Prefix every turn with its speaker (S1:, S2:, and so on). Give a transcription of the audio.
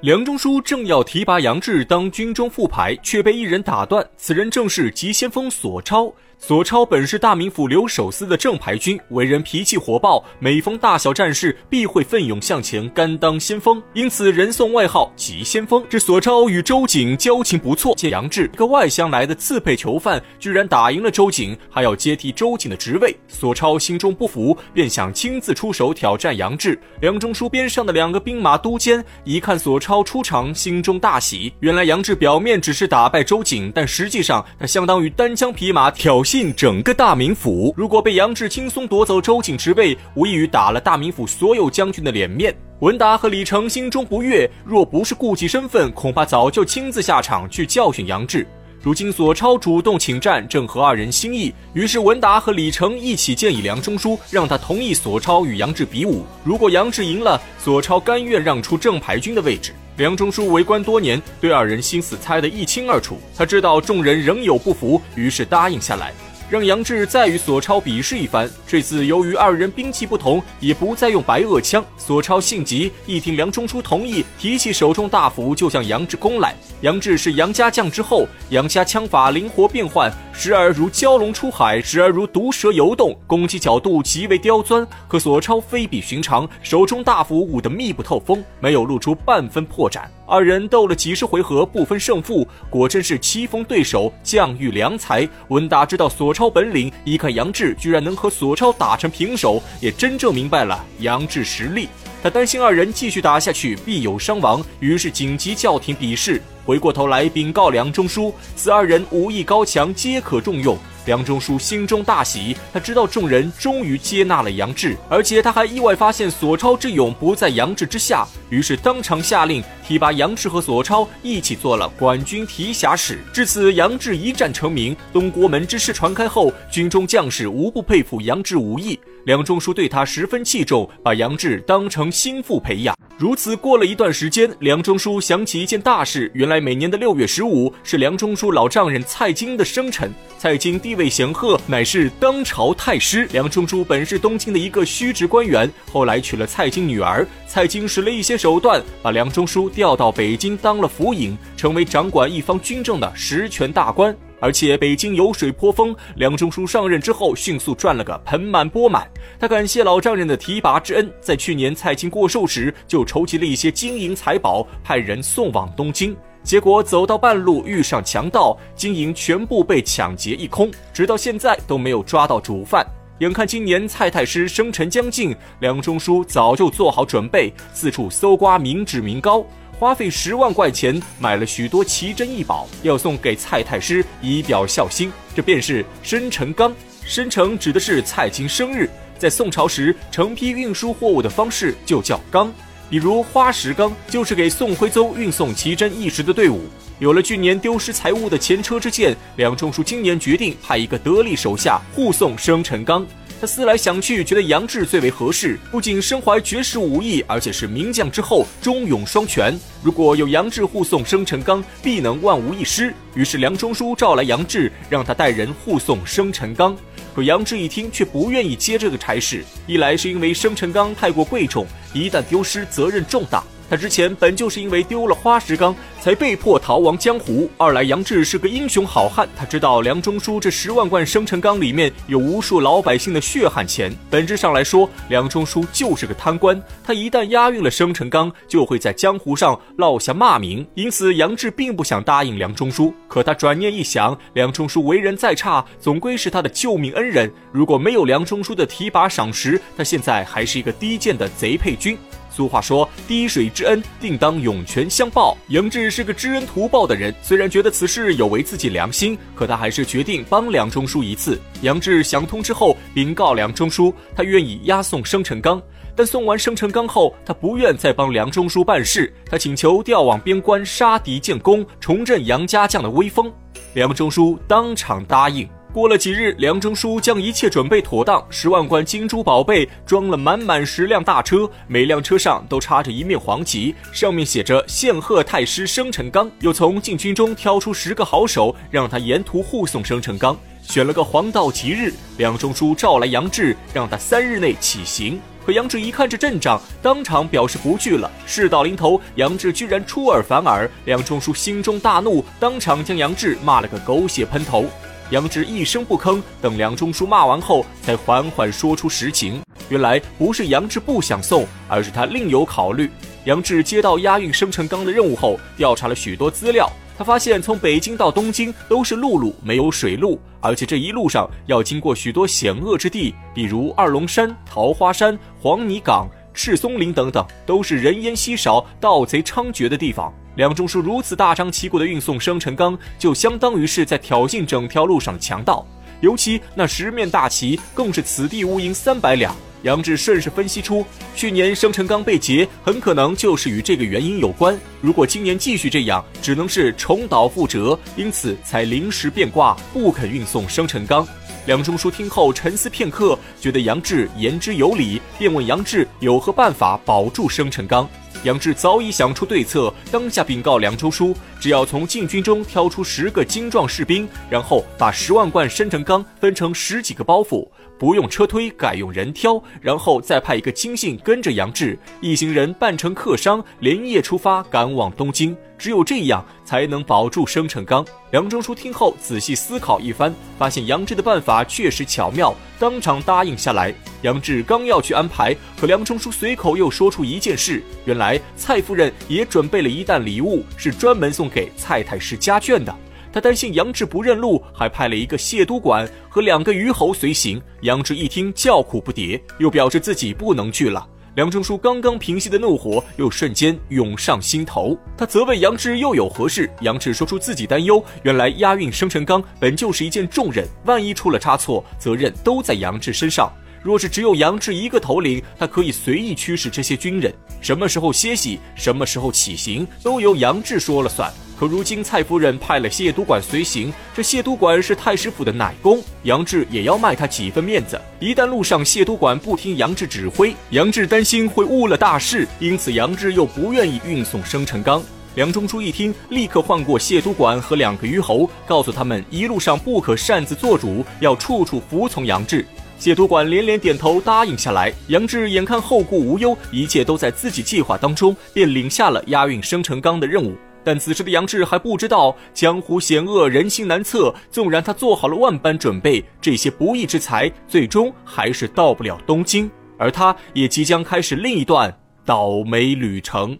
S1: 梁中书正要提拔杨志当军中副牌，却被一人打断。此人正是急先锋索超。索超本是大名府留守司的正牌军，为人脾气火爆，每逢大小战事必会奋勇向前，甘当先锋，因此人送外号“急先锋”。这索超与周瑾交情不错，见杨志一个外乡来的刺配囚犯居然打赢了周瑾，还要接替周瑾的职位，索超心中不服，便想亲自出手挑战杨志。梁中书边上的两个兵马都监一看索超超出场，心中大喜，原来杨志表面只是打败周瑾，但实际上他相当于单枪匹马挑。衅整个大名府，如果被杨志轻松夺走周瑾职位，无异于打了大名府所有将军的脸面。文达和李成心中不悦，若不是顾忌身份，恐怕早就亲自下场去教训杨志。如今索超主动请战，正合二人心意，于是文达和李成一起建议梁中书，让他同意索超与杨志比武。如果杨志赢了，索超甘愿让出正牌军的位置。梁中书为官多年，对二人心思猜得一清二楚。他知道众人仍有不服，于是答应下来。让杨志再与索超比试一番。这次由于二人兵器不同，也不再用白垩枪。索超性急，一听梁中书同意，提起手中大斧就向杨志攻来。杨志是杨家将之后，杨家枪法灵活变换，时而如蛟龙出海，时而如毒蛇游动，攻击角度极为刁钻。可索超非比寻常，手中大斧舞得密不透风，没有露出半分破绽。二人斗了几十回合，不分胜负，果真是棋逢对手，将遇良才。文达知道索。超本领，一看杨志居然能和索超打成平手，也真正明白了杨志实力。他担心二人继续打下去必有伤亡，于是紧急叫停比试。回过头来禀告梁中书，此二人武艺高强，皆可重用。梁中书心中大喜，他知道众人终于接纳了杨志，而且他还意外发现索超之勇不在杨志之下，于是当场下令提拔杨志和索超一起做了管军提辖使。至此，杨志一战成名，东国门之事传开后，军中将士无不佩服杨志武艺。梁中书对他十分器重，把杨志当成心腹培养。如此过了一段时间，梁中书想起一件大事。原来每年的六月十五是梁中书老丈人蔡京的生辰。蔡京地位显赫，乃是当朝太师。梁中书本是东京的一个虚职官员，后来娶了蔡京女儿。蔡京使了一些手段，把梁中书调到北京当了府尹，成为掌管一方军政的实权大官。而且北京油水颇丰，梁中书上任之后迅速赚了个盆满钵满。他感谢老丈人的提拔之恩，在去年蔡京过寿时就筹集了一些金银财宝，派人送往东京。结果走到半路遇上强盗，金银全部被抢劫一空，直到现在都没有抓到主犯。眼看今年蔡太师生辰将近，梁中书早就做好准备，四处搜刮民脂民膏。花费十万块钱买了许多奇珍异宝，要送给蔡太师以表孝心。这便是生辰纲。生辰指的是蔡京生日，在宋朝时成批运输货物的方式就叫纲。比如花石纲，就是给宋徽宗运送奇珍异石的队伍。有了去年丢失财物的前车之鉴，梁中书今年决定派一个得力手下护送生辰纲。他思来想去，觉得杨志最为合适，不仅身怀绝世武艺，而且是名将之后，忠勇双全。如果有杨志护送生辰纲，必能万无一失。于是梁中书召来杨志，让他带人护送生辰纲。可杨志一听，却不愿意接这个差事。一来是因为生辰纲太过贵重，一旦丢失，责任重大。他之前本就是因为丢了花石纲，才被迫逃亡江湖。二来杨志是个英雄好汉，他知道梁中书这十万贯生辰纲里面有无数老百姓的血汗钱。本质上来说，梁中书就是个贪官。他一旦押运了生辰纲，就会在江湖上落下骂名。因此，杨志并不想答应梁中书。可他转念一想，梁中书为人再差，总归是他的救命恩人。如果没有梁中书的提拔赏识，他现在还是一个低贱的贼配军。俗话说，滴水之恩，定当涌泉相报。杨志是个知恩图报的人，虽然觉得此事有违自己良心，可他还是决定帮梁中书一次。杨志想通之后，禀告梁中书，他愿意押送生辰纲。但送完生辰纲后，他不愿再帮梁中书办事，他请求调往边关杀敌建功，重振杨家将的威风。梁中书当场答应。过了几日，梁中书将一切准备妥当，十万贯金珠宝贝装了满满十辆大车，每辆车上都插着一面黄旗，上面写着“献贺太师生辰纲”。又从禁军中挑出十个好手，让他沿途护送生辰纲。选了个黄道吉日，梁中书召来杨志，让他三日内起行。可杨志一看这阵仗，当场表示不去了。事到临头，杨志居然出尔反尔，梁中书心中大怒，当场将杨志骂了个狗血喷头。杨志一声不吭，等梁中书骂完后，才缓缓说出实情。原来不是杨志不想送，而是他另有考虑。杨志接到押运生辰纲的任务后，调查了许多资料。他发现，从北京到东京都是陆路，没有水路，而且这一路上要经过许多险恶之地，比如二龙山、桃花山、黄泥岗、赤松林等等，都是人烟稀少、盗贼猖獗的地方。梁中书如此大张旗鼓地运送生辰纲，就相当于是在挑衅整条路上的强盗。尤其那十面大旗，更是此地无银三百两。杨志顺势分析出，去年生辰纲被劫，很可能就是与这个原因有关。如果今年继续这样，只能是重蹈覆辙，因此才临时变卦，不肯运送生辰纲。梁中书听后沉思片刻，觉得杨志言之有理，便问杨志有何办法保住生辰纲。杨志早已想出对策，当下禀告梁中书，只要从禁军中挑出十个精壮士兵，然后把十万贯生辰纲分成十几个包袱。不用车推，改用人挑，然后再派一个亲信跟着杨志一行人扮成客商，连夜出发赶往东京。只有这样，才能保住生辰纲。梁中书听后仔细思考一番，发现杨志的办法确实巧妙，当场答应下来。杨志刚要去安排，可梁中书随口又说出一件事：原来蔡夫人也准备了一担礼物，是专门送给蔡太师家眷的。他担心杨志不认路，还派了一个谢都管和两个虞侯随行。杨志一听叫苦不迭，又表示自己不能去了。梁中书刚刚平息的怒火又瞬间涌上心头，他责问杨志又有何事。杨志说出自己担忧，原来押运生辰纲本就是一件重任，万一出了差错，责任都在杨志身上。若是只有杨志一个头领，他可以随意驱使这些军人，什么时候歇息，什么时候起行，都由杨志说了算。可如今蔡夫人派了谢督管随行，这谢督管是太师府的奶公，杨志也要卖他几分面子。一旦路上谢督管不听杨志指挥，杨志担心会误了大事，因此杨志又不愿意运送生辰纲。梁中书一听，立刻唤过谢督管和两个虞侯，告诉他们一路上不可擅自做主，要处处服从杨志。谢督管连连点头答应下来。杨志眼看后顾无忧，一切都在自己计划当中，便领下了押运生辰纲的任务。但此时的杨志还不知道江湖险恶，人心难测。纵然他做好了万般准备，这些不义之财最终还是到不了东京，而他也即将开始另一段倒霉旅程。